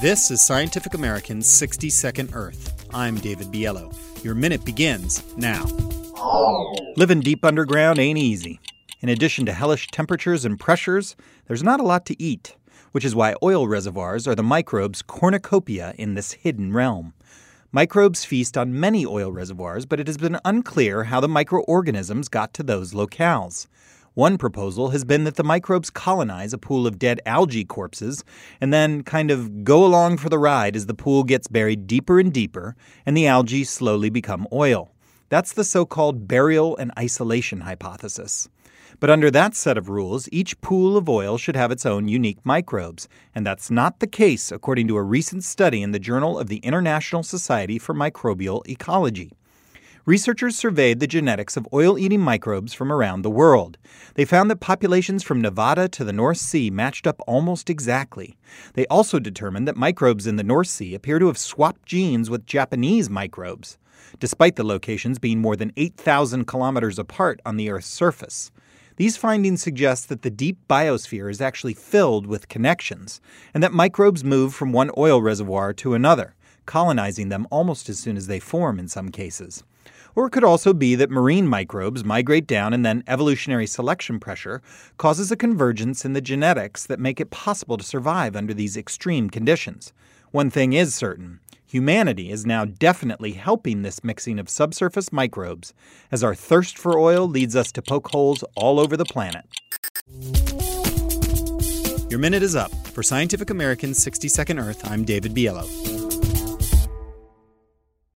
This is Scientific American's 60 Second Earth. I'm David Biello. Your minute begins now. Living deep underground ain't easy. In addition to hellish temperatures and pressures, there's not a lot to eat, which is why oil reservoirs are the microbes' cornucopia in this hidden realm. Microbes feast on many oil reservoirs, but it has been unclear how the microorganisms got to those locales. One proposal has been that the microbes colonize a pool of dead algae corpses and then kind of go along for the ride as the pool gets buried deeper and deeper and the algae slowly become oil. That's the so called burial and isolation hypothesis. But under that set of rules, each pool of oil should have its own unique microbes, and that's not the case according to a recent study in the Journal of the International Society for Microbial Ecology. Researchers surveyed the genetics of oil eating microbes from around the world. They found that populations from Nevada to the North Sea matched up almost exactly. They also determined that microbes in the North Sea appear to have swapped genes with Japanese microbes despite the locations being more than 8,000 kilometers apart on the Earth's surface. These findings suggest that the deep biosphere is actually filled with connections, and that microbes move from one oil reservoir to another, colonizing them almost as soon as they form in some cases. Or it could also be that marine microbes migrate down and then evolutionary selection pressure causes a convergence in the genetics that make it possible to survive under these extreme conditions. One thing is certain Humanity is now definitely helping this mixing of subsurface microbes as our thirst for oil leads us to poke holes all over the planet. Your minute is up. For Scientific American's 60 Second Earth, I'm David Biello.